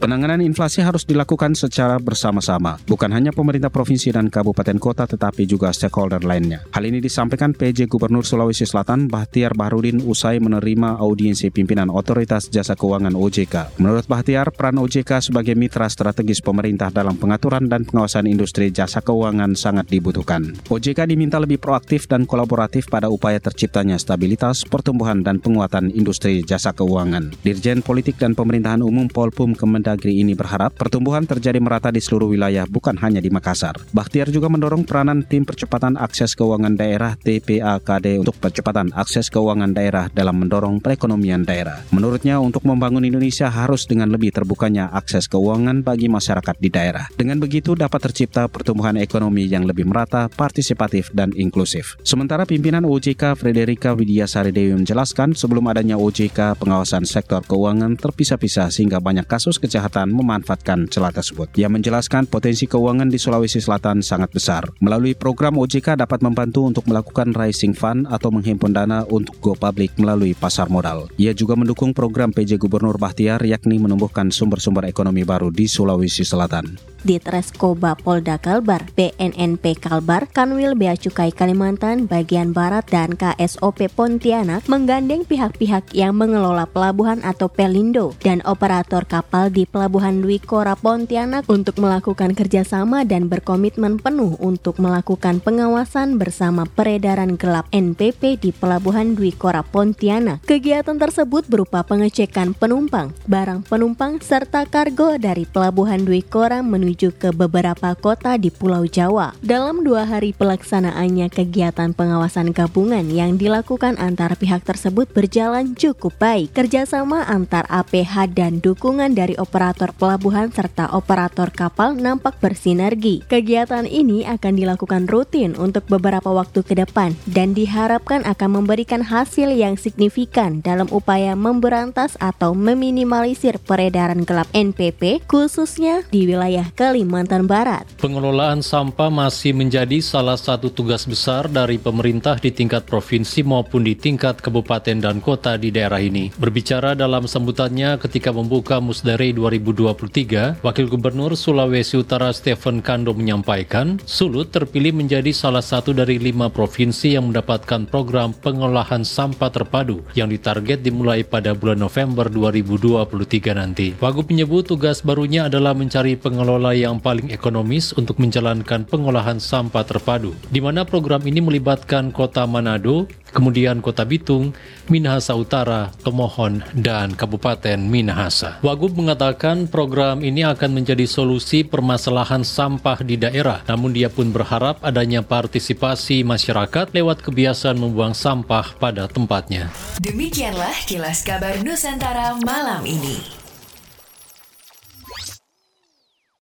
Penanganan inflasi harus dilakukan secara bersama-sama, bukan hanya pemerintah provinsi dan kabupaten kota tetapi juga stakeholder lainnya. Hal ini disampaikan PJ Gubernur Sulawesi Selatan Bahtiar Bahrudin usai menerima audiensi pimpinan Otoritas Jasa Keuangan OJK. Menurut Bahtiar, peran OJK sebagai mitra strategis pemerintah dalam pengaturan dan pengawasan industri jasa keuangan sangat dibutuhkan. OJK diminta lebih proaktif dan kolaboratif pada upaya terciptanya stabilitas, pertumbuhan, dan penguatan industri jasa keuangan. Dirjen Politik dan Pemerintahan Umum Polpum Kementerian Mendagri ini berharap pertumbuhan terjadi merata di seluruh wilayah bukan hanya di Makassar. Bakhtiar juga mendorong peranan tim percepatan akses keuangan daerah TPAKD untuk percepatan akses keuangan daerah dalam mendorong perekonomian daerah. Menurutnya untuk membangun Indonesia harus dengan lebih terbukanya akses keuangan bagi masyarakat di daerah. Dengan begitu dapat tercipta pertumbuhan ekonomi yang lebih merata, partisipatif, dan inklusif. Sementara pimpinan OJK Frederika Widiasari Dewi menjelaskan sebelum adanya OJK pengawasan sektor keuangan terpisah-pisah sehingga banyak kasus kejahatan Kesehatan memanfaatkan celah tersebut. Ia menjelaskan potensi keuangan di Sulawesi Selatan sangat besar. Melalui program OJK dapat membantu untuk melakukan rising fund atau menghimpun dana untuk go public melalui pasar modal. Ia juga mendukung program PJ Gubernur Bahtiar yakni menumbuhkan sumber-sumber ekonomi baru di Sulawesi Selatan. Di Treskoba Polda Kalbar, BNNP Kalbar, Kanwil Bea Cukai Kalimantan bagian Barat dan KSOP Pontianak menggandeng pihak-pihak yang mengelola pelabuhan atau Pelindo dan operator kapal di Pelabuhan Kora Pontianak untuk melakukan kerjasama dan berkomitmen penuh untuk melakukan pengawasan bersama peredaran gelap NPP di Pelabuhan Kora Pontianak. Kegiatan tersebut berupa pengecekan penumpang, barang penumpang, serta kargo dari Pelabuhan Dwi Kora menuju ke beberapa kota di Pulau Jawa. Dalam dua hari pelaksanaannya kegiatan pengawasan gabungan yang dilakukan antar pihak tersebut berjalan cukup baik. Kerjasama antar APH dan dukungan dari operator operator pelabuhan serta operator kapal nampak bersinergi. Kegiatan ini akan dilakukan rutin untuk beberapa waktu ke depan dan diharapkan akan memberikan hasil yang signifikan dalam upaya memberantas atau meminimalisir peredaran gelap NPP khususnya di wilayah Kalimantan Barat. Pengelolaan sampah masih menjadi salah satu tugas besar dari pemerintah di tingkat provinsi maupun di tingkat kabupaten dan kota di daerah ini. Berbicara dalam sambutannya ketika membuka Musdare 2023, Wakil Gubernur Sulawesi Utara Stephen Kando menyampaikan, Sulut terpilih menjadi salah satu dari lima provinsi yang mendapatkan program pengolahan sampah terpadu yang ditarget dimulai pada bulan November 2023 nanti. Wagub menyebut tugas barunya adalah mencari pengelola yang paling ekonomis untuk menjalankan pengolahan sampah terpadu, di mana program ini melibatkan kota Manado, kemudian Kota Bitung, Minahasa Utara, Tomohon, dan Kabupaten Minahasa. Wagub mengatakan program ini akan menjadi solusi permasalahan sampah di daerah, namun dia pun berharap adanya partisipasi masyarakat lewat kebiasaan membuang sampah pada tempatnya. Demikianlah kilas kabar Nusantara malam ini.